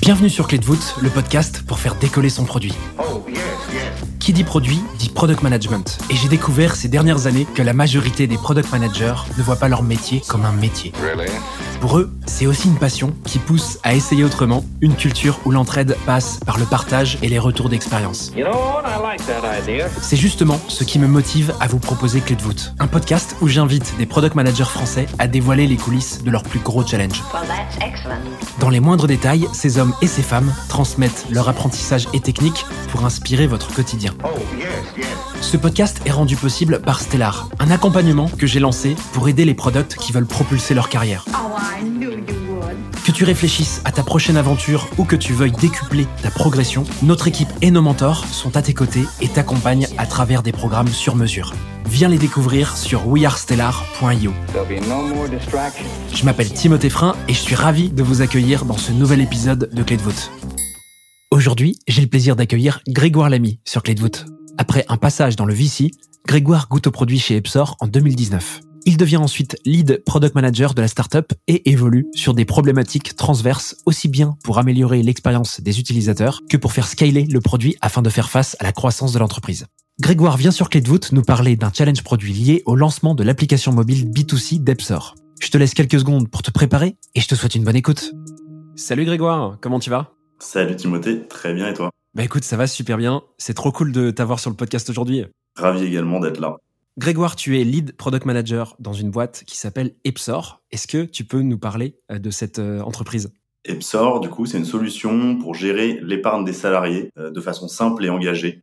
Bienvenue sur Clé de voûte, le podcast pour faire décoller son produit. Qui dit produit dit product management. Et j'ai découvert ces dernières années que la majorité des product managers ne voient pas leur métier comme un métier. Pour eux, c'est aussi une passion qui pousse à essayer autrement, une culture où l'entraide passe par le partage et les retours d'expérience. C'est justement ce qui me motive à vous proposer Clé de voûte, un podcast où j'invite des product managers français à dévoiler les coulisses de leurs plus gros challenges. Dans les moindres détails, ces hommes et ces femmes transmettent leur apprentissage et techniques pour inspirer votre quotidien. Ce podcast est rendu possible par Stellar, un accompagnement que j'ai lancé pour aider les products qui veulent propulser leur carrière. Que tu réfléchisses à ta prochaine aventure ou que tu veuilles décupler ta progression, notre équipe et nos mentors sont à tes côtés et t'accompagnent à travers des programmes sur mesure. Viens les découvrir sur wearestellar.io. Je m'appelle Timothée Frein et je suis ravi de vous accueillir dans ce nouvel épisode de Clé de voûte. Aujourd'hui, j'ai le plaisir d'accueillir Grégoire Lamy sur Clé de voûte. Après un passage dans le VC, Grégoire goûte au produit chez Epsor en 2019. Il devient ensuite lead product manager de la startup et évolue sur des problématiques transverses aussi bien pour améliorer l'expérience des utilisateurs que pour faire scaler le produit afin de faire face à la croissance de l'entreprise. Grégoire vient sur Clé de voûte nous parler d'un challenge produit lié au lancement de l'application mobile B2C d'Epsor. Je te laisse quelques secondes pour te préparer et je te souhaite une bonne écoute. Salut Grégoire, comment tu vas? Salut Timothée, très bien et toi? Bah écoute, ça va super bien. C'est trop cool de t'avoir sur le podcast aujourd'hui. Ravi également d'être là. Grégoire, tu es lead product manager dans une boîte qui s'appelle Epsor. Est-ce que tu peux nous parler euh, de cette euh, entreprise? Epsor, du coup, c'est une solution pour gérer l'épargne des salariés euh, de façon simple et engagée.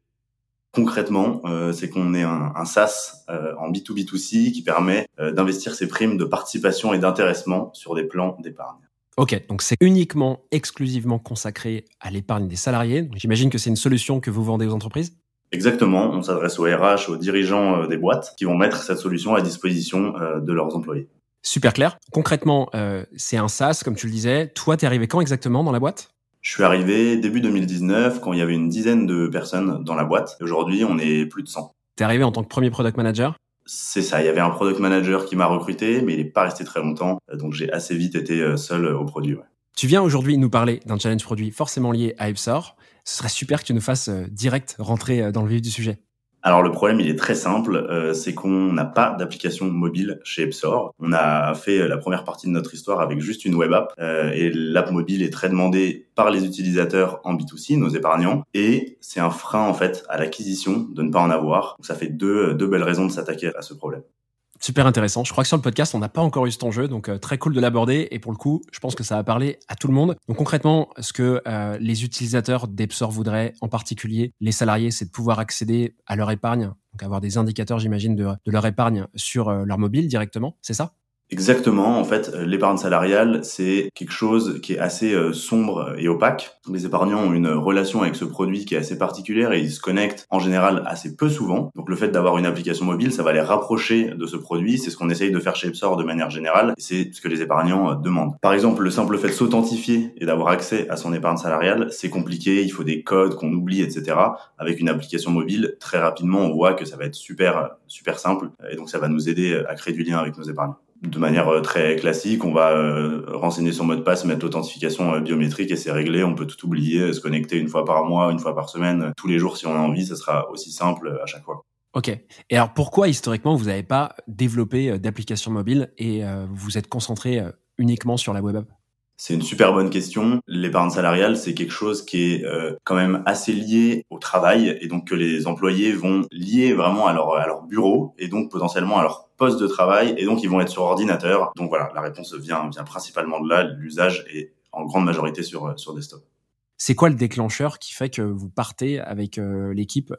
Concrètement, c'est qu'on est un, un SaaS en B2B2C qui permet d'investir ses primes de participation et d'intéressement sur des plans d'épargne. Ok, donc c'est uniquement, exclusivement consacré à l'épargne des salariés. J'imagine que c'est une solution que vous vendez aux entreprises? Exactement, on s'adresse aux RH, aux dirigeants euh, des boîtes qui vont mettre cette solution à disposition euh, de leurs employés. Super clair. Concrètement, euh, c'est un SaaS, comme tu le disais. Toi, t'es arrivé quand exactement dans la boîte? Je suis arrivé début 2019 quand il y avait une dizaine de personnes dans la boîte. Aujourd'hui, on est plus de 100. T'es arrivé en tant que premier product manager? C'est ça, il y avait un product manager qui m'a recruté, mais il n'est pas resté très longtemps, donc j'ai assez vite été seul au produit. Tu viens aujourd'hui nous parler d'un challenge produit forcément lié à Epsor ce serait super que tu nous fasses euh, direct rentrer euh, dans le vif du sujet. Alors le problème, il est très simple, euh, c'est qu'on n'a pas d'application mobile chez Epsor. On a fait la première partie de notre histoire avec juste une web app et l'app mobile est très demandée par les utilisateurs en B2C, nos épargnants, et c'est un frein en fait à l'acquisition de ne pas en avoir. Donc ça fait deux belles raisons de s'attaquer à ce problème. Super intéressant. Je crois que sur le podcast, on n'a pas encore eu ce jeu, donc euh, très cool de l'aborder. Et pour le coup, je pense que ça va parler à tout le monde. Donc concrètement, ce que euh, les utilisateurs d'Epsor voudraient, en particulier les salariés, c'est de pouvoir accéder à leur épargne, donc avoir des indicateurs, j'imagine, de, de, leur épargne sur euh, leur mobile directement. C'est ça? Exactement. En fait, euh, l'épargne salariale, c'est quelque chose qui est assez euh, sombre et opaque. Les épargnants ont une relation avec ce produit qui est assez particulière et ils se connectent en général assez peu souvent. Donc, le fait d'avoir une application mobile, ça va les rapprocher de ce produit. C'est ce qu'on essaye de faire chez Epsor de manière générale. C'est ce que les épargnants euh, demandent. Par exemple, le simple fait de s'authentifier et d'avoir accès à son épargne salariale, c'est compliqué. Il faut des codes qu'on oublie, etc. Avec une application mobile, très rapidement, on voit que ça va être super, super simple. Et donc, ça va nous aider à créer du lien avec nos épargnants de manière euh, très classique, on va euh, renseigner son mot de passe, mettre l'authentification euh, biométrique et c'est réglé. On peut tout oublier, se connecter une fois par mois, une fois par semaine, tous les jours si on a envie. Ça sera aussi simple à chaque fois. Ok. Et alors pourquoi historiquement vous n'avez pas développé d'application mobile et vous vous êtes concentré uniquement sur la web app? C'est une super bonne question. L'épargne salariale, c'est quelque chose qui est euh, quand même assez lié au travail et donc que les employés vont lier vraiment à leur, à leur bureau et donc potentiellement à leur poste de travail et donc ils vont être sur ordinateur. Donc voilà, la réponse vient, vient principalement de là. L'usage est en grande majorité sur, euh, sur desktop. C'est quoi le déclencheur qui fait que vous partez avec euh, l'équipe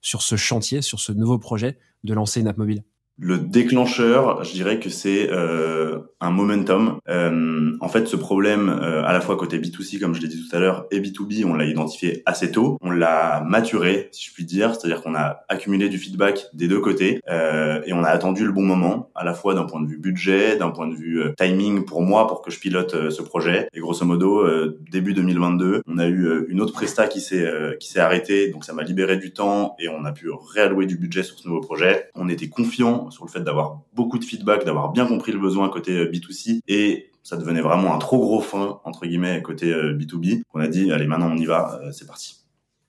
sur ce chantier, sur ce nouveau projet de lancer une app mobile? Le déclencheur, je dirais que c'est euh, un momentum. Euh, en fait, ce problème, euh, à la fois côté B2C, comme je l'ai dit tout à l'heure, et B2B, on l'a identifié assez tôt. On l'a maturé, si je puis dire, c'est-à-dire qu'on a accumulé du feedback des deux côtés et on a attendu le bon moment, à la fois d'un point de vue budget, d'un point de vue timing pour moi, pour que je pilote ce projet. Et grosso modo, début 2022, on a eu une autre presta qui s'est qui s'est arrêtée, donc ça m'a libéré du temps et on a pu réallouer du budget sur ce nouveau projet. On était confiant sur le fait d'avoir beaucoup de feedback, d'avoir bien compris le besoin côté euh, B2C et ça devenait vraiment un trop gros frein entre guillemets côté B2B. On a dit allez maintenant on y va, c'est parti.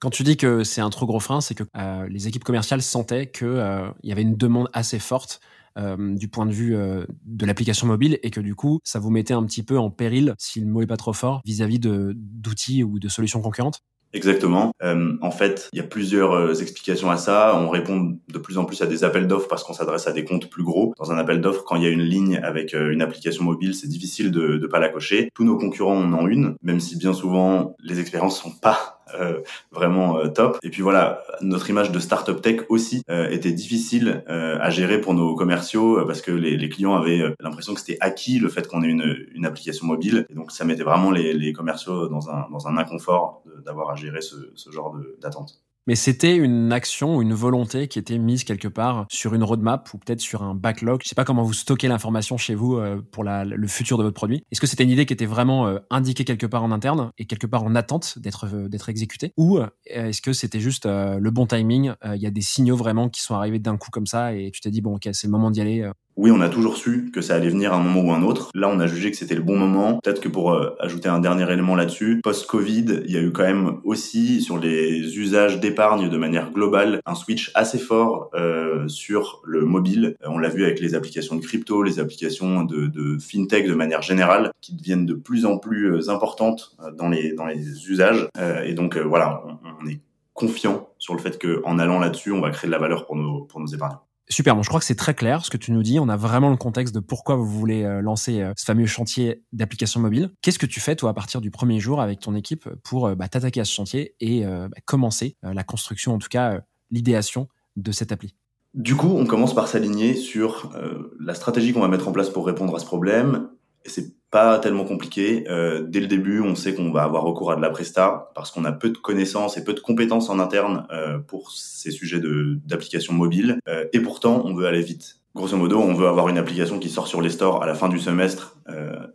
Quand tu dis que c'est un trop gros frein, c'est que les équipes commerciales sentaient qu'il y avait une demande assez forte euh, du point de vue euh, de l'application mobile et que du coup, ça vous mettait un petit peu en péril, si le mot est pas trop fort, vis-à-vis d'outils ou de solutions concurrentes Exactement. Euh, en fait, il y a plusieurs explications à ça. On répond de plus en plus à des appels d'offres parce qu'on s'adresse à des comptes plus gros. Dans un appel d'offres, quand il y a une ligne avec une application mobile, c'est difficile de ne pas la cocher. Tous nos concurrents en ont une, même si bien souvent les expériences sont pas euh, vraiment euh, top. Et puis voilà, notre image de startup tech aussi euh, était difficile à gérer pour nos commerciaux parce que les, clients avaient l'impression que c'était acquis le fait qu'on ait une, application mobile. Et donc ça mettait vraiment les, les commerciaux dans un, dans un inconfort d'avoir à gérer ce, ce genre d'attente. Mais c'était une action une volonté qui était mise quelque part sur une roadmap ou peut-être sur un backlog. Je sais pas comment vous stockez l'information chez vous euh, pour le futur de votre produit. Est-ce que c'était une idée qui était vraiment euh, indiquée quelque part en interne et quelque part en attente d'être euh, d'être exécutée? Ou est-ce que c'était juste le bon timing Il y a des signaux vraiment qui sont arrivés d'un coup comme ça et tu t'es dit bon ok c'est le moment d'y aller oui, on a toujours su que ça allait venir à un moment ou un autre. Là, on a jugé que c'était le bon moment. Peut-être que pour euh, ajouter un dernier élément là-dessus, post-Covid, il y a eu quand même aussi sur les usages d'épargne de manière globale un switch assez fort euh, sur le mobile. Euh, on l'a vu avec les applications de crypto, les applications de, de, fintech de manière générale, qui deviennent de plus en plus importantes dans les dans les usages. et donc voilà, on, on est confiant sur le fait qu'en allant là-dessus, on va créer de la valeur pour nos pour nos épargnants. Super, bon, je crois que c'est très clair ce que tu nous dis. On a vraiment le contexte de pourquoi vous voulez euh, lancer euh, ce fameux chantier d'application mobile. Qu'est-ce que tu fais, toi, à partir du premier jour avec ton équipe pour euh, bah, t'attaquer à ce chantier et bah, commencer la construction, en tout cas l'idéation de cette appli? Du coup, on commence par s'aligner sur la stratégie qu'on va mettre en place pour répondre à ce problème. C'est pas tellement compliqué. Euh, dès le début, on sait qu'on va avoir recours à de la presta parce qu'on a peu de connaissances et peu de compétences en interne euh, pour ces sujets de d'application mobile. Euh, et pourtant, on veut aller vite. Grosso modo, on veut avoir une application qui sort sur les stores à la fin du semestre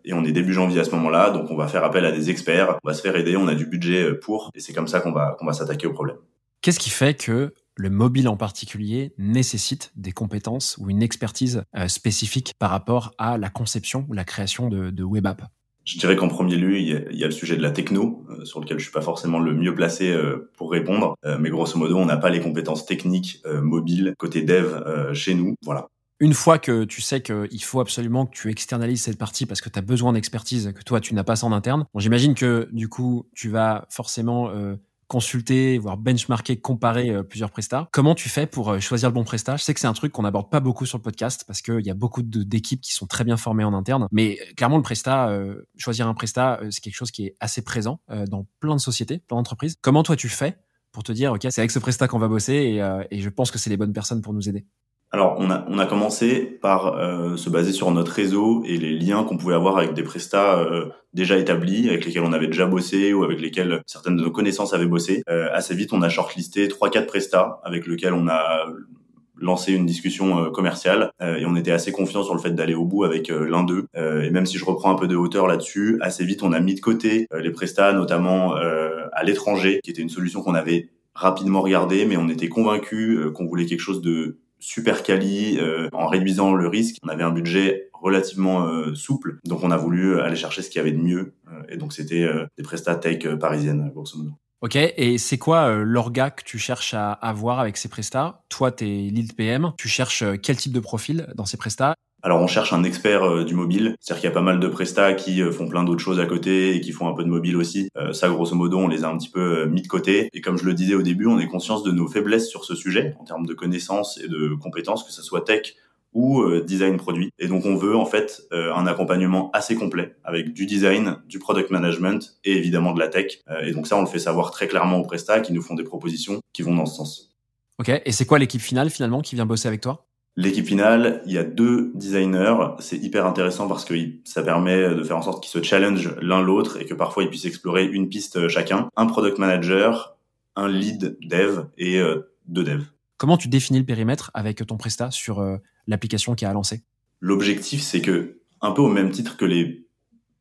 et on est début janvier à ce moment-là, donc on va faire appel à des experts, on va se faire aider, on a du budget pour et c'est comme ça qu'on va qu'on va s'attaquer au problème. Qu'est-ce qui fait que le mobile en particulier nécessite des compétences ou une expertise euh, spécifique par rapport à la conception ou la création de, web app je dirais qu'en premier lieu, il y, a, le sujet de la techno, euh, sur lequel je suis pas forcément le mieux placé euh, pour répondre. mais grosso modo, on n'a pas les compétences techniques mobiles côté dev chez nous. Voilà. Une fois que tu sais qu'il faut absolument que tu externalises cette partie parce que tu as besoin d'expertise que toi, tu n'as pas ça en interne, bon, j'imagine que du coup, tu vas forcément consulter, voire benchmarker, comparer euh, plusieurs prestats. Comment tu fais pour euh, choisir le bon prestat? Je sais que c'est un truc qu'on n'aborde pas beaucoup sur le podcast parce qu'il y a beaucoup d'équipes qui sont très bien formées en interne. Mais euh, clairement, le prestat, choisir un prestat, c'est quelque chose qui est assez présent dans plein de sociétés, plein d'entreprises. Comment toi tu fais pour te dire, ok, c'est avec ce prestat qu'on va bosser et, et je pense que c'est les bonnes personnes pour nous aider? Alors, on a, on a commencé par euh, se baser sur notre réseau et les liens qu'on pouvait avoir avec des prestats euh, déjà établis, avec lesquels on avait déjà bossé ou avec lesquels certaines de nos connaissances avaient bossé. Euh, assez vite, on a shortlisté trois, quatre prestats avec lesquels on a lancé une discussion commerciale et on était assez confiant sur le fait d'aller au bout avec l'un d'eux. et même si je reprends un peu de hauteur là-dessus, assez vite, on a mis de côté les prestats, notamment à l'étranger, qui était une solution qu'on avait rapidement regardée, mais on était convaincu qu'on voulait quelque chose de super quali euh, en réduisant le risque. On avait un budget relativement euh, souple, donc on a voulu aller chercher ce qu'il y avait de mieux. Euh, et donc c'était des prestats tech parisiennes, grosso modo. Ok, et c'est quoi l'orga que tu cherches à avoir avec ces prestats? Toi, tu es PM, tu cherches quel type de profil dans ces prestats? Alors on cherche un expert euh, du mobile, c'est-à-dire qu'il y a pas mal de prestats qui euh, font plein d'autres choses à côté et qui font un peu de mobile aussi. Euh, ça grosso modo on les a un petit peu mis de côté. Et comme je le disais au début, on est conscience de nos faiblesses sur ce sujet en termes de connaissances et de compétences, que ce soit tech ou design produit. Et donc on veut en fait un accompagnement assez complet avec du design, du product management et évidemment de la tech. et donc ça on le fait savoir très clairement aux prestats qui nous font des propositions qui vont dans ce sens. Ok, et c'est quoi l'équipe finale finalement qui vient bosser avec toi? L'équipe finale, il y a deux designers. C'est hyper intéressant parce que ça permet de faire en sorte qu'ils se challenge l'un l'autre et que parfois ils puissent explorer une piste chacun. Un product manager, un lead dev et euh, deux devs. Comment tu définis le périmètre avec ton prestat sur euh, l'application qui a lancé? L'objectif, c'est que, un peu au même titre que les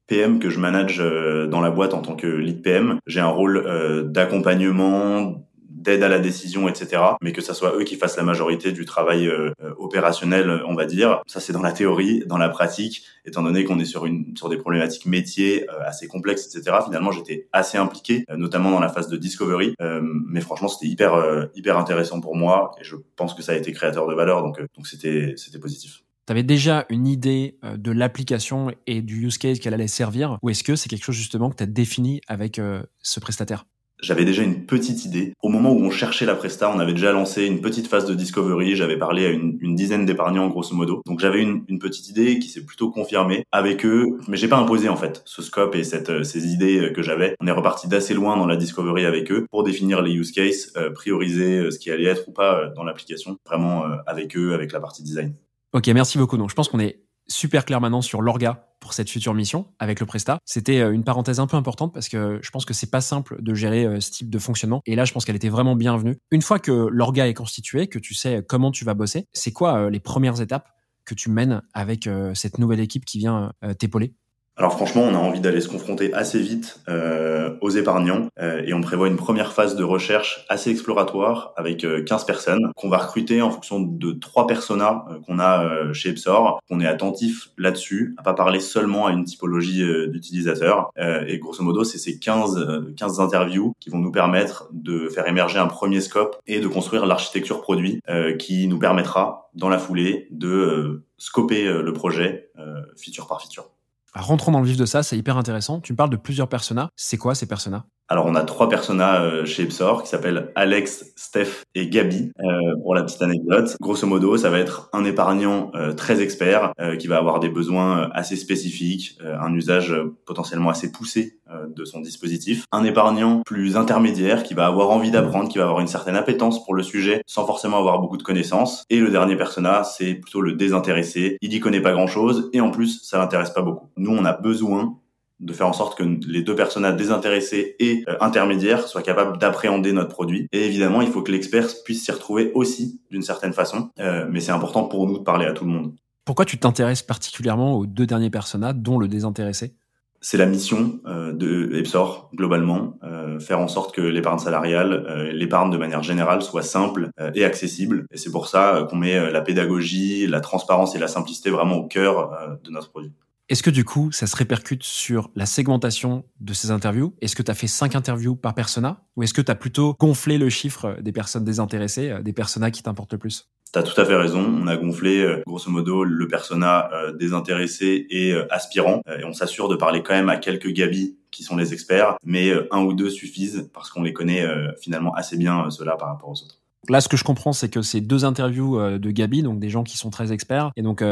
PM que je manage euh, dans la boîte en tant que lead PM, j'ai un rôle d'accompagnement, d'aide à la décision, etc. Mais que ça soit eux qui fassent la majorité du travail opérationnel, on va dire. Ça, c'est dans la théorie, dans la pratique, étant donné qu'on est sur une sur des problématiques métiers assez complexes, etc. Finalement, j'étais assez impliqué, notamment dans la phase de discovery. mais franchement, c'était hyper hyper intéressant pour moi et je pense que ça a été créateur de valeur, donc donc c'était c'était positif tu avais déjà une idée euh, de l'application et du use case qu'elle allait servir ou est-ce que c'est quelque chose justement que tu as défini avec euh, ce prestataire? J'avais déjà une petite idée. Au moment où on cherchait la Presta, on avait déjà lancé une petite phase de discovery. J'avais parlé à une, dizaine d'épargnants, grosso modo. Donc j'avais une, petite idée qui s'est plutôt confirmée avec eux. Mais j'ai pas imposé, en fait, ce scope et cette, euh, ces idées que j'avais. On est reparti d'assez loin dans la discovery avec eux pour définir les use cases, prioriser ce qui allait être ou pas dans l'application. Vraiment avec eux, avec la partie design. Ok, merci beaucoup. Donc, je pense qu'on est super clair maintenant sur l'orga pour cette future mission avec le Presta. C'était euh, une parenthèse un peu importante parce que je pense que c'est pas simple de gérer euh, ce type de fonctionnement. Et là, je pense qu'elle était vraiment bienvenue. Une fois que l'orga est constitué, que tu sais comment tu vas bosser, c'est quoi euh, les premières étapes que tu mènes avec cette nouvelle équipe qui vient t'épauler? Alors franchement, on a envie d'aller se confronter assez vite euh, aux épargnants euh, et on prévoit une première phase de recherche assez exploratoire avec 15 euh, personnes qu'on va recruter en fonction de trois personas qu'on a chez Epsor. On est attentif là-dessus, à pas parler seulement à une typologie d'utilisateurs. et grosso modo, c'est ces 15, 15 interviews qui vont nous permettre de faire émerger un premier scope et de construire l'architecture produit qui nous permettra dans la foulée de scoper le projet feature par feature. Rentrons dans le vif de ça, c'est hyper intéressant. Tu me parles de plusieurs personas. C'est quoi ces personas? Alors on a trois personas euh, chez Epsor qui s'appellent Alex, Steph et Gabi. Euh, pour la petite anecdote, grosso modo, ça va être un épargnant euh, très expert qui va avoir des besoins assez spécifiques, un usage potentiellement assez poussé de son dispositif. Un épargnant plus intermédiaire qui va avoir envie d'apprendre, qui va avoir une certaine appétence pour le sujet sans forcément avoir beaucoup de connaissances. Et le dernier persona, c'est plutôt le désintéressé. Il y connaît pas grand chose et en plus, ça l'intéresse pas beaucoup. Nous, on a besoin de faire en sorte que les deux personnes désintéressées et euh, intermédiaires soient capables d'appréhender notre produit. Et évidemment, il faut que l'expert puisse s'y retrouver aussi d'une certaine façon, euh, mais c'est important pour nous de parler à tout le monde. Pourquoi tu t'intéresses particulièrement aux deux derniers personnages, dont le désintéressé? C'est la mission euh, de Epsor globalement, faire en sorte que l'épargne salariale, l'épargne de manière générale soit simple et accessible. Et c'est pour ça qu'on met la pédagogie, la transparence et la simplicité vraiment au cœur de notre produit. Est-ce que du coup, ça se répercute sur la segmentation de ces interviews? Est-ce que tu as fait cinq interviews par persona? Ou est-ce que tu as plutôt gonflé le chiffre des personnes désintéressées, euh, des personas qui t'importent le plus? T'as tout à fait raison. On a gonflé, euh, grosso modo, le persona euh, désintéressé et aspirant. Et on s'assure de parler quand même à quelques gabis qui sont les experts, mais un ou deux suffisent parce qu'on les connaît finalement assez bien, ceux-là, par rapport aux autres. Là, ce que je comprends, c'est que c'est deux interviews de Gabi, donc des gens qui sont très experts. Et donc,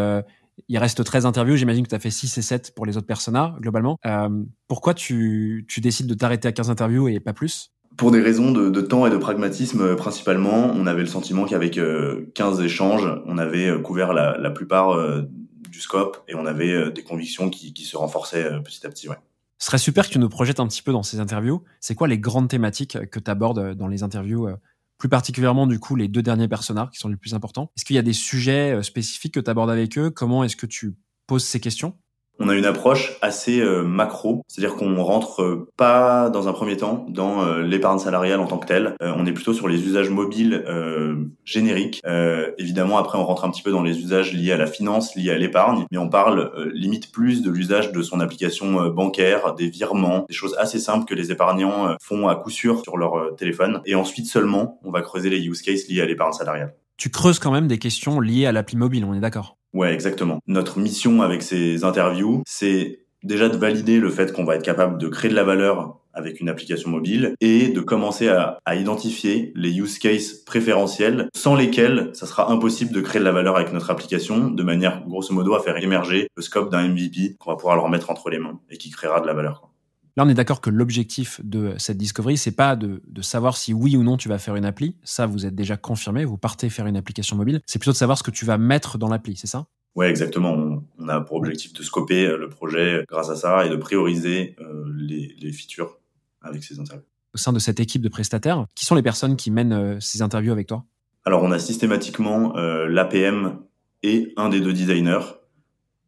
il reste 13 interviews. J'imagine que tu as fait 6 et 7 pour les autres personas, globalement. Euh, pourquoi tu, tu décides de t'arrêter à 15 interviews et pas plus? Pour des raisons de, de, temps et de pragmatisme euh, principalement, on avait le sentiment qu'avec 15 euh, échanges, on avait couvert la, la plupart du scope et on avait des convictions qui, qui se renforçaient petit à petit. Ouais. Ce serait super que tu nous projettes un petit peu dans ces interviews. C'est quoi les grandes thématiques que tu abordes dans les interviews plus particulièrement du coup les deux derniers personnages qui sont les plus importants. Est-ce qu'il y a des sujets euh, spécifiques que tu abordes avec eux? Comment est-ce que tu poses ces questions? On a une approche assez euh, macro, c'est-à-dire qu'on rentre euh, pas dans un premier temps dans euh, l'épargne salariale en tant que telle. on est plutôt sur les usages mobiles génériques. évidemment, après, on rentre un petit peu dans les usages liés à la finance, liés à l'épargne, mais on parle limite plus de l'usage de son application bancaire, des virements, des choses assez simples que les épargnants font à coup sûr sur leur téléphone. Et ensuite seulement, on va creuser les use cases liés à l'épargne salariale. Tu creuses quand même des questions liées à l'appli mobile, on est d'accord? Ouais, exactement. Notre mission avec ces interviews, c'est déjà de valider le fait qu'on va être capable de créer de la valeur avec une application mobile et de commencer à, identifier les use cases préférentiels sans lesquels ça sera impossible de créer de la valeur avec notre application de manière grosso modo à faire émerger le scope d'un MVP qu'on va pouvoir leur mettre entre les mains et qui créera de la valeur. Là, on est d'accord que l'objectif de cette discovery, c'est pas de, de, savoir si oui ou non tu vas faire une appli. Ça, vous êtes déjà confirmé. Vous partez faire une application mobile. C'est plutôt de savoir ce que tu vas mettre dans l'appli, c'est ça? Ouais, exactement. On, a pour objectif de scoper euh, le projet grâce à ça et de prioriser euh, les, les features avec ces interviews. Au sein de cette équipe de prestataires, qui sont les personnes qui mènent euh, ces interviews avec toi? Alors, on a systématiquement l'APM et un des deux designers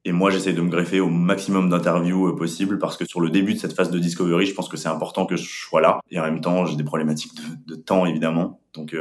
Et moi, j'essaie de me greffer au maximum d'interviews possibles parce que sur le début de cette phase de discovery, je pense que c'est important que je sois là. Et en même temps, j'ai des problématiques de, de temps, évidemment. Donc,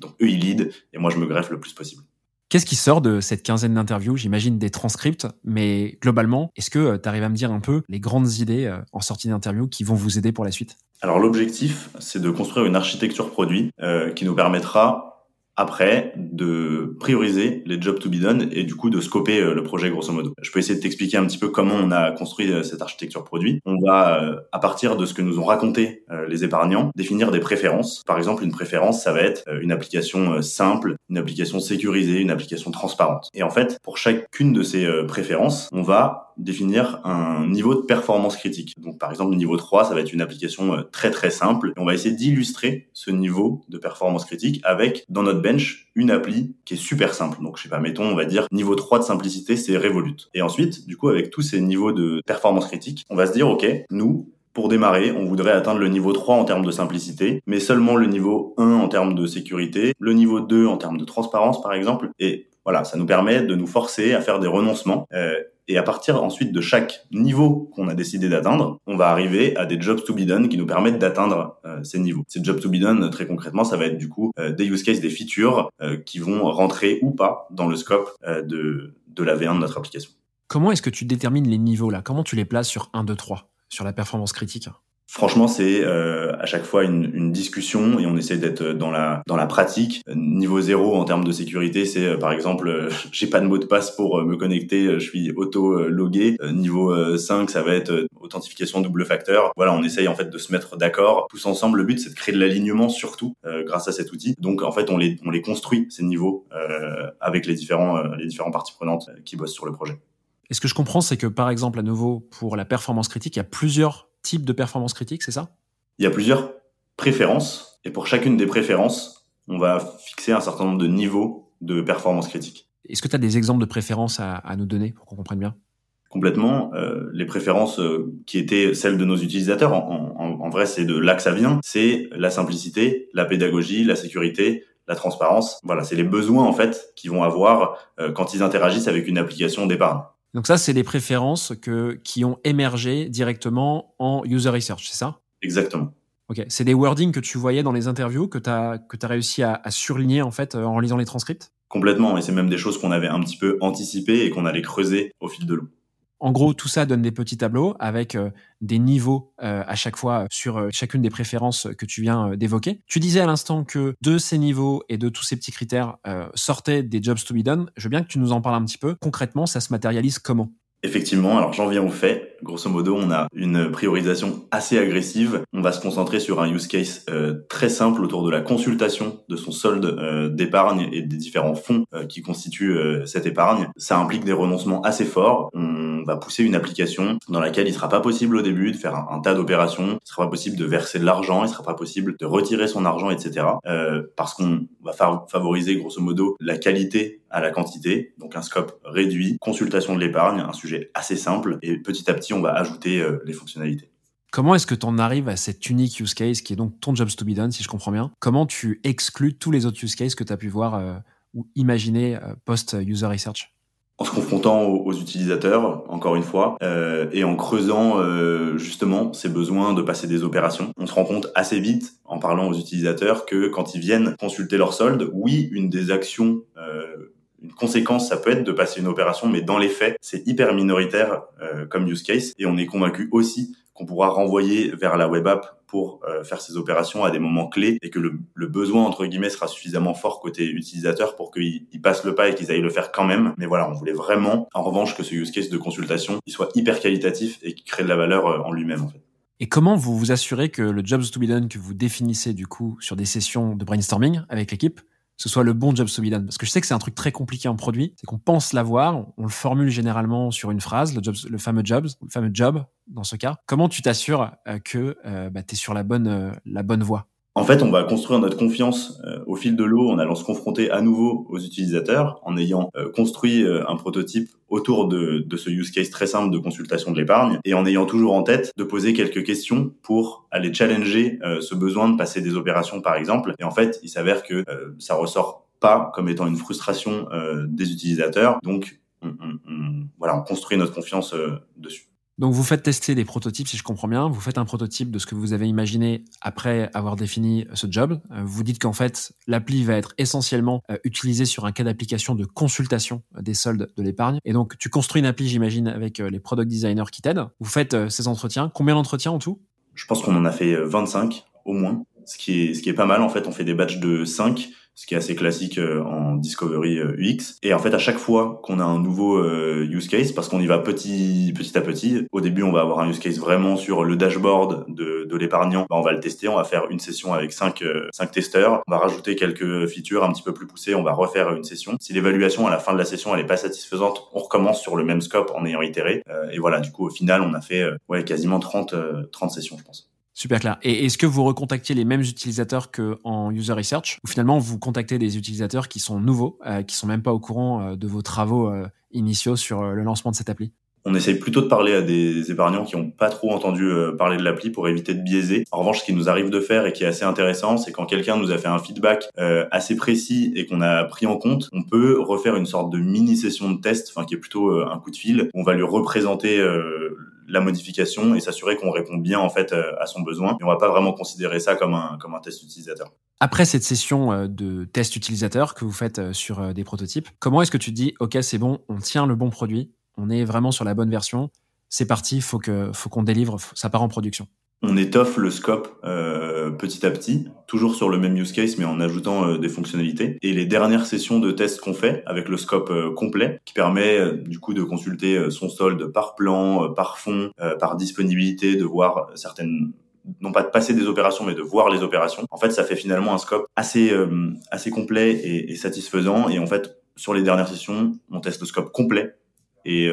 donc eux, ils lead et moi, je me greffe le plus possible. Qu'est-ce qui sort de cette quinzaine d'interviews? J'imagine des transcripts, mais globalement, est-ce que tu arrives à me dire un peu les grandes idées en sortie d'interview qui vont vous aider pour la suite? Alors l'objectif, c'est de construire une architecture produit euh, qui nous permettra après de prioriser les jobs to be done et du coup de scoper euh, le projet grosso modo. Je peux essayer de t'expliquer un petit peu comment on a construit euh, cette architecture produit. On va, euh, à partir de ce que nous ont raconté les épargnants, définir des préférences. Par exemple, une préférence, ça va être une application simple, une application sécurisée, une application transparente. Et en fait, pour chacune de ces préférences, on va définir un niveau de performance critique. Donc par exemple, niveau 3, ça va être une application très très simple. On va essayer d'illustrer ce niveau de performance critique avec, dans notre une appli qui est super simple. Donc, je sais pas, mettons, on va dire niveau 3 de simplicité, c'est Revolut. Et ensuite, du coup, avec tous ces niveaux de performance critique, on va se dire, OK, nous, pour démarrer, on voudrait atteindre le niveau 3 en termes de simplicité, mais seulement le niveau 1 en termes de sécurité, le niveau 2 en termes de transparence, par exemple. Et voilà, ça nous permet de nous forcer à faire des renoncements. Euh, et à partir ensuite de chaque niveau qu'on a décidé d'atteindre, on va arriver à des jobs to be done qui nous permettent d'atteindre euh, ces niveaux. Ces jobs to be done, très concrètement, ça va être du coup euh, des use cases, des features euh, qui vont rentrer ou pas dans le scope de, de la V1 de notre application. Comment est-ce que tu détermines les niveaux là? Comment tu les places sur 1, 2, 3 sur la performance critique Franchement, c'est euh, à chaque fois une, une, discussion et on essaie d'être dans la dans la pratique. Niveau zéro en termes de sécurité, c'est euh, par exemple, euh, j'ai pas de mot de passe pour me connecter, je suis auto logué. niveau 5, ça va être authentification double facteur. Voilà, on essaye en fait de se mettre d'accord tous ensemble. Le but, c'est de créer de l'alignement surtout grâce à cet outil. Donc en fait, on les on les construit ces niveaux avec les différents les différentes parties prenantes qui bossent sur le projet. Et ce que je comprends, c'est que par exemple, à nouveau, pour la performance critique, il y a plusieurs type de performance critique, c'est ça? Il y a plusieurs préférences, et pour chacune des préférences, on va fixer un certain nombre de niveaux de performance critique. Est-ce que tu as des exemples de préférences à, nous donner pour qu'on comprenne bien? Complètement. Euh, les préférences euh, qui étaient celles de nos utilisateurs, en, vrai, c'est de là que ça vient. C'est la simplicité, la pédagogie, la sécurité, la transparence. Voilà, c'est les besoins en fait qu'ils vont avoir euh, quand ils interagissent avec une application d'épargne. Donc ça, c'est les préférences que, qui ont émergé directement en user research, c'est ça? Exactement. Ok, c'est des wordings que tu voyais dans les interviews que tu as, que as réussi à, à, surligner en fait en lisant les transcripts? Complètement, et c'est même des choses qu'on avait un petit peu anticipées et qu'on allait creuser au fil de l'eau. En gros, tout ça donne des petits tableaux avec euh, des niveaux euh, à chaque fois sur euh, chacune des préférences que tu viens d'évoquer. Tu disais à l'instant que de ces niveaux et de tous ces petits critères sortaient des jobs to be done. Je veux bien que tu nous en parles un petit peu. Concrètement, ça se matérialise comment? Effectivement, alors j'en viens au fait. Grosso modo, on a une priorisation assez agressive. On va se concentrer sur un use case très simple autour de la consultation de son solde d'épargne et des différents fonds qui constituent cette épargne. Ça implique des renoncements assez forts. Va pousser une application dans laquelle il sera pas possible au début de faire un, tas d'opérations. Il sera pas possible de verser de l'argent. Il sera pas possible de retirer son argent, etc. parce qu'on va favoriser grosso modo la qualité à la quantité, donc un scope réduit, consultation de l'épargne, un sujet assez simple, et petit à petit, on va ajouter euh, les fonctionnalités. Comment est-ce que tu en arrives à cette unique use case qui est donc ton jobs to be done, si je comprends bien? Comment tu exclus tous les autres use cases que tu as pu voir euh, ou imaginer euh, post-user research? En se confrontant aux, utilisateurs, encore une fois, euh, et en creusant euh, justement ces besoins de passer des opérations. On se rend compte assez vite, en parlant aux utilisateurs, que quand ils viennent consulter leur solde, oui, une des actions euh, une conséquence, ça peut être de passer une opération, mais dans les faits, c'est hyper minoritaire comme use case. Et on est convaincu aussi qu'on pourra renvoyer vers la web app pour euh, faire ces opérations à des moments clés et que le, besoin entre guillemets sera suffisamment fort côté utilisateur pour qu'ils passent le pas et qu'ils aillent le faire quand même. Mais voilà, on voulait vraiment, en revanche, que ce use case de consultation il soit hyper qualitatif et qui crée de la valeur euh, en lui-même en fait. Et comment vous vous assurez que le jobs to be done que vous définissez du coup sur des sessions de brainstorming avec l'équipe ce soit le bon job done. Parce que je sais que c'est un truc très compliqué en produit, c'est qu'on pense l'avoir, on le formule généralement sur une phrase, le, job, le fameux job, le fameux job dans ce cas. Comment tu t'assures euh, que euh, bah, tu es sur la bonne, euh, la bonne voie? En fait, on va construire notre confiance euh, au fil de l'eau en allant se confronter à nouveau aux utilisateurs, en ayant euh, construit euh, un prototype autour de, de, ce use case très simple de consultation de l'épargne et en ayant toujours en tête de poser quelques questions pour aller challenger ce besoin de passer des opérations, par exemple. Et en fait, il s'avère que ça ressort pas comme étant une frustration des utilisateurs. Donc, voilà, on construit notre confiance dessus. Donc vous faites tester des prototypes, si je comprends bien. Vous faites un prototype de ce que vous avez imaginé après avoir défini ce job. Euh, vous dites qu'en fait, l'appli va être essentiellement euh, utilisée sur un cas d'application de consultation des soldes de l'épargne. Et donc tu construis une appli, j'imagine, avec euh, les product designers qui t'aident. Vous faites ces entretiens. Combien d'entretiens en tout? Je pense qu'on en a fait 25 au moins, ce qui est, ce qui est pas mal. En fait, on fait des batchs de 5 ce qui est assez classique euh, en Discovery UX. Euh, et en fait, à chaque fois qu'on a un nouveau euh, use case, parce qu'on y va petit, petit à petit, au début, on va avoir un use case vraiment sur le dashboard de, de l'épargnant. Bah, on va le tester, on va faire une session avec cinq, cinq testeurs, on va rajouter quelques features un petit peu plus poussées, on va refaire une session. Si l'évaluation à la fin de la session, elle est pas satisfaisante, on recommence sur le même scope en ayant itéré. et voilà, du coup, au final, on a fait ouais, quasiment 30, 30 sessions, je pense. Super clair. Et est-ce que vous recontactiez les mêmes utilisateurs qu'en user research ou finalement vous contactez des utilisateurs qui sont nouveaux, euh, qui sont même pas au courant euh, de vos travaux euh, initiaux sur le lancement de cette appli? On essaye plutôt de parler à des épargnants qui n'ont pas trop entendu parler de l'appli pour éviter de biaiser. En revanche, ce qui nous arrive de faire et qui est assez intéressant, c'est quand quelqu'un nous a fait un feedback assez précis et qu'on a pris en compte, on peut refaire une sorte de mini session de test, enfin qui est plutôt un coup de fil. On va lui représenter la modification et s'assurer qu'on répond bien en fait euh, à son besoin. Et on va pas vraiment considérer ça comme un comme test utilisateur. Après cette session euh, de test utilisateur que vous faites euh, sur des prototypes, comment est-ce que tu te dis OK, c'est bon, on tient le bon produit, on est vraiment sur la bonne version, c'est parti, faut faut qu'on délivre, ça part en production? On étoffe le scope euh, petit à petit, toujours sur le même use case, mais en ajoutant euh, des fonctionnalités. Et les dernières sessions de tests qu'on fait avec le scope euh, complet, qui permet du coup de consulter son solde par plan, par fond, par disponibilité, de voir certaines non pas de passer des opérations, mais de voir les opérations. En fait, ça fait finalement un scope assez assez complet et, satisfaisant. Et en fait, sur les dernières sessions, on teste le scope complet. Et,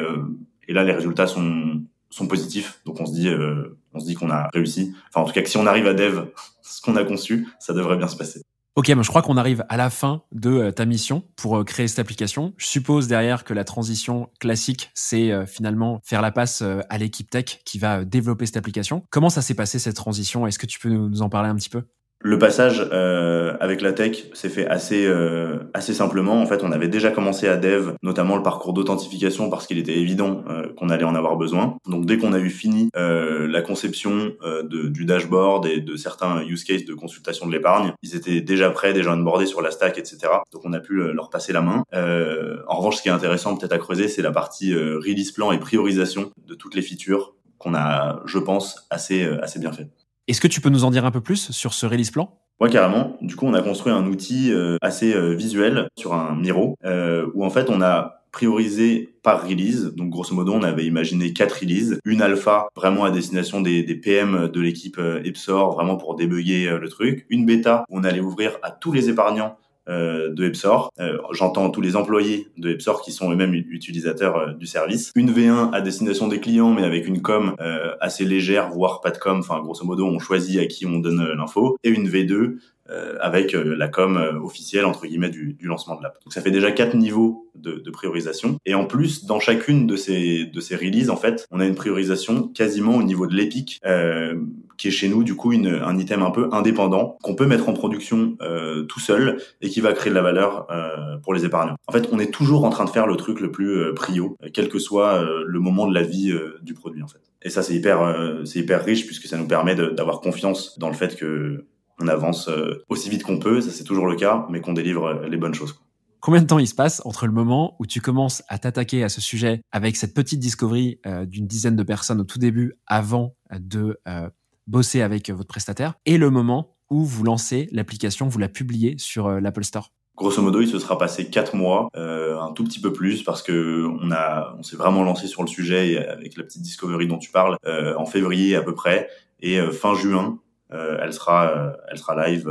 et là, les résultats sont sont positifs. Donc on se dit, euh, on se dit qu'on a réussi. Enfin, en tout cas, que si on arrive à dev ce qu'on a conçu, ça devrait bien se passer. Ok, moi je crois qu'on arrive à la fin de euh, ta mission pour euh, créer cette application. Je suppose derrière que la transition classique, c'est finalement faire la passe à l'équipe tech qui va développer cette application. Comment ça s'est passé cette transition? Est-ce que tu peux nous en parler un petit peu? Le passage euh, avec la tech s'est fait assez euh, assez simplement. En fait, on avait déjà commencé à dev, notamment le parcours d'authentification, parce qu'il était évident euh, qu'on allait en avoir besoin. Donc, dès qu'on a eu fini euh, la conception euh, de, du dashboard et de certains use cases de consultation de l'épargne, ils étaient déjà prêts, déjà onboardés sur la stack, etc. Donc, on a pu leur passer la main. en revanche, ce qui est intéressant peut-être à creuser, c'est la partie release plan et priorisation de toutes les features qu'on a, je pense, assez assez bien fait. Est-ce que tu peux nous en dire un peu plus sur ce release plan? Ouais, carrément. Du coup, on a construit un outil euh, assez euh, visuel sur un Miro, euh, où en fait, on a priorisé par release. Donc, grosso modo, on avait imaginé quatre releases. Une alpha, vraiment à destination des, des PM de l'équipe Epsor, vraiment pour débugger le truc. Une bêta, où on allait ouvrir à tous les épargnants de Epsor. Euh, j'entends tous les employés de Epsor qui sont eux-mêmes utilisateurs euh, du service. Une V1 à destination des clients, mais avec une com assez légère, voire pas de com. Enfin, grosso modo, on choisit à qui on donne l'info. Et une V2 avec la com officielle entre guillemets du, du lancement de l'app. Donc ça fait déjà quatre niveaux de, de, priorisation. Et en plus, dans chacune de ces de ces releases, en fait, on a une priorisation quasiment au niveau de l'épique, euh, qui est chez nous du coup un item un peu indépendant qu'on peut mettre en production euh, tout seul et qui va créer de la valeur euh, pour les épargnants. En fait, on est toujours en train de faire le truc le plus euh, prio, quel que soit le moment de la vie du produit en fait. Et ça, c'est hyper, c'est hyper riche puisque ça nous permet d'avoir confiance dans le fait que on avance aussi vite qu'on peut, ça c'est toujours le cas, mais qu'on délivre les bonnes choses. Combien de temps il se passe entre le moment où tu commences à t'attaquer à ce sujet avec cette petite discovery d'une dizaine de personnes au tout début avant de bosser avec votre prestataire et le moment où vous lancez l'application, vous la publiez sur euh, l'Apple Store Grosso modo, il se sera passé quatre mois, euh, un tout petit peu plus, parce que on a, on s'est vraiment lancé sur le sujet avec la petite discovery dont tu parles euh, en février à peu près, et fin juin, elle sera, elle sera live.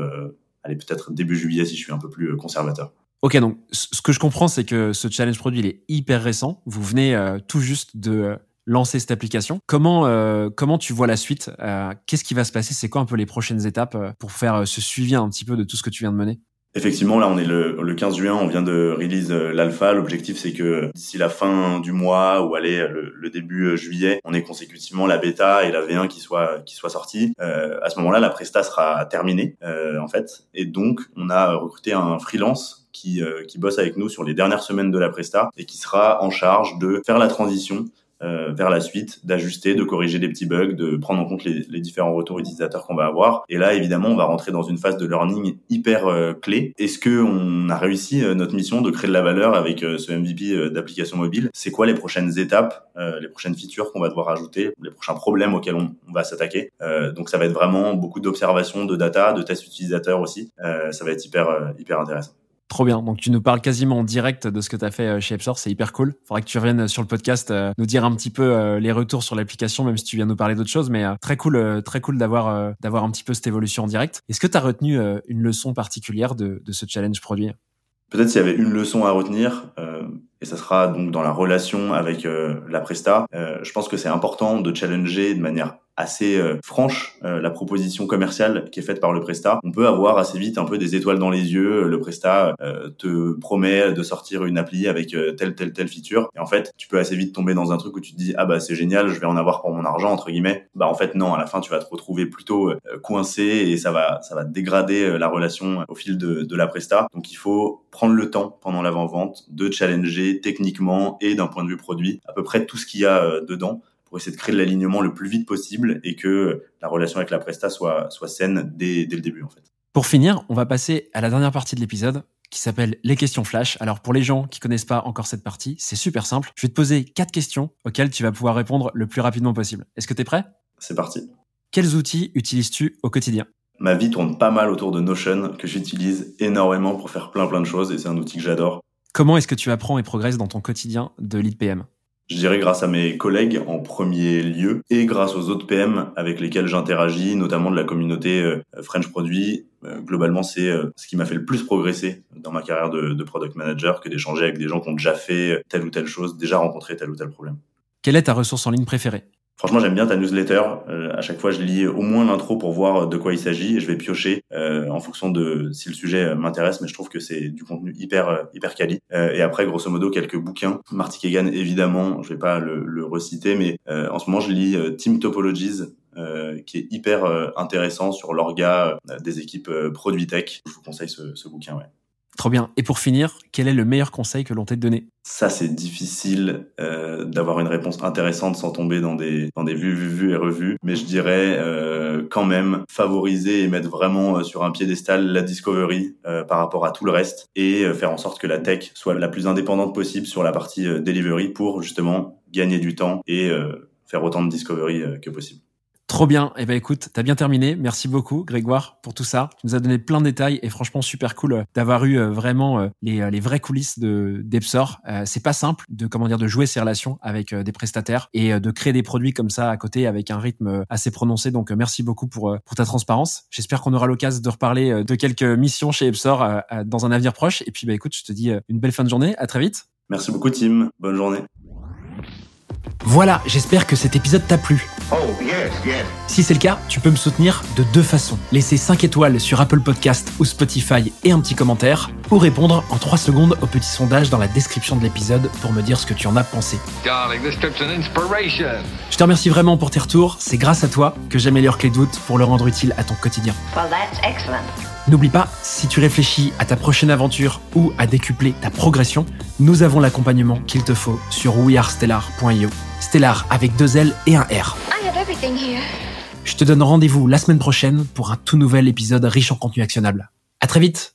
allez peut-être début juillet si je suis un peu plus conservateur. Ok, donc ce que je comprends, c'est que ce challenge produit il est hyper récent. Vous venez tout juste de lancer cette application. Comment euh, comment tu vois la suite euh, Qu'est-ce qui va se passer? C'est quoi un peu les prochaines étapes euh, pour faire ce suivi un petit peu de tout ce que tu viens de mener? Effectivement, là, on est le, le 15 juin, on vient de release euh, l'alpha. L'objectif, c'est que d'ici la fin du mois ou aller le, début euh, juillet, on ait consécutivement la bêta et la V1 qui soit qui soit sortie. Euh, à ce moment-là, la presta sera terminée, euh, en fait, et donc on a recruté un freelance qui, qui bosse avec nous sur les dernières semaines de la presta et qui sera en charge de faire la transition euh, vers la suite, d'ajuster, de corriger des petits bugs, de prendre en compte les, les différents retours utilisateurs qu'on va avoir. Et là, évidemment, on va rentrer dans une phase de learning hyper euh, clé. Est-ce que on a réussi euh, notre mission de créer de la valeur avec ce MVP d'application mobile? C'est quoi les prochaines étapes, les prochaines features qu'on va devoir ajouter, les prochains problèmes auxquels on, on va s'attaquer? Donc, ça va être vraiment beaucoup d'observations, de data, de tests utilisateurs aussi. ça va être hyper hyper intéressant. Trop bien. Donc tu nous parles quasiment en direct de ce que tu as fait euh, chez Epsor, c'est hyper cool. Faudra que tu reviennes sur le podcast euh, nous dire un petit peu euh, les retours sur l'application même si tu viens nous parler d'autres choses mais très cool très cool d'avoir d'avoir un petit peu cette évolution en direct. Est-ce que tu as retenu une leçon particulière de, de ce challenge produit? Peut-être s'il y avait une leçon à retenir et ça sera donc dans la relation avec la presta, je pense que c'est important de challenger de manière assez euh, franche euh, la proposition commerciale qui est faite par le Presta. On peut avoir assez vite un peu des étoiles dans les yeux. Le Presta euh, te promet de sortir une appli avec telle telle telle feature et en fait tu peux assez vite tomber dans un truc où tu te dis ah bah c'est génial, je vais en avoir pour mon argent entre guillemets. Bah en fait non, à la fin tu vas te retrouver plutôt coincé et ça va ça va dégrader la relation au fil de, de la Presta. Donc il faut prendre le temps pendant l'avant vente de challenger techniquement et d'un point de vue produit à peu près tout ce qu'il y a dedans pour essayer de créer l'alignement le plus vite possible et que la relation avec la presta soit, soit saine dès, dès le début en fait. Pour finir, on va passer à la dernière partie de l'épisode qui s'appelle les questions flash. Alors pour les gens qui connaissent pas encore cette partie, c'est super simple. Je vais te poser quatre questions auxquelles tu vas pouvoir répondre le plus rapidement possible. Est-ce que tu es prêt? C'est parti. Quels outils utilises-tu au quotidien? Ma vie tourne pas mal autour de Notion que j'utilise énormément pour faire plein plein de choses et c'est un outil que j'adore. Comment est-ce que tu apprends et progresses dans ton quotidien de lead PM je dirais grâce à mes collègues en premier lieu et grâce aux autres PM avec lesquels j'interagis, notamment de la communauté euh, French Produit. Euh, globalement, c'est euh, ce qui m'a fait le plus progresser dans ma carrière de, de product manager que d'échanger avec des gens qui ont déjà fait telle ou telle chose, déjà rencontré tel ou tel problème. Quelle est ta ressource en ligne préférée? Franchement, j'aime bien ta newsletter. Euh, à chaque fois, je lis au moins l'intro pour voir de quoi il s'agit et je vais piocher euh, en fonction de si le sujet m'intéresse. Mais je trouve que c'est du contenu hyper euh, hyper quali. Euh, et après, grosso modo, quelques bouquins. Marty Kagan, évidemment, je vais pas le, le reciter, mais en ce moment, je lis Team Topologies. qui est hyper intéressant sur l'orga des équipes produit tech. Je vous conseille ce, ce bouquin. Ouais. Trop bien. Et pour finir, quel est le meilleur conseil que l'on t'ait donné? Ça, c'est difficile euh, d'avoir une réponse intéressante sans tomber dans des dans des vues, vues, vues et revues. Mais je dirais euh, quand même favoriser et mettre vraiment euh, sur un piédestal la discovery par rapport à tout le reste et faire en sorte que la tech soit la plus indépendante possible sur la partie delivery pour justement gagner du temps et faire autant de discovery que possible. Trop bien. Eh ben écoute, t'as bien terminé. Merci beaucoup, Grégoire, pour tout ça. Tu nous as donné plein de détails et franchement super cool euh, d'avoir eu euh, vraiment euh, les, vraies coulisses de d'Epsor. c'est pas simple de comment dire de jouer ces relations avec des prestataires et de créer des produits comme ça à côté avec un rythme assez prononcé. Donc merci beaucoup pour pour ta transparence. J'espère qu'on aura l'occasion de reparler de quelques missions chez Epsor dans un avenir proche. Et puis bah écoute, je te dis une belle fin de journée. À très vite. Merci beaucoup, Tim. Bonne journée. Voilà, j'espère que cet épisode t'a plu. Oh, yes, yes. Si c'est le cas, tu peux me soutenir de deux façons. Laisser 5 étoiles sur Apple Podcast ou Spotify et un petit commentaire, ou répondre en 3 secondes au petit sondage dans la description de l'épisode pour me dire ce que tu en as pensé. Darling, this trip's an inspiration. Je te remercie vraiment pour tes retours, c'est grâce à toi que j'améliore Clé Doute pour le rendre utile à ton quotidien. Well, that's excellent. N'oublie pas, si tu réfléchis à ta prochaine aventure ou à décupler ta progression, nous avons l'accompagnement qu'il te faut sur wearestellar.io. Stellar avec deux L et un R. Je te donne rendez-vous la semaine prochaine pour un tout nouvel épisode riche en contenu actionnable. À très vite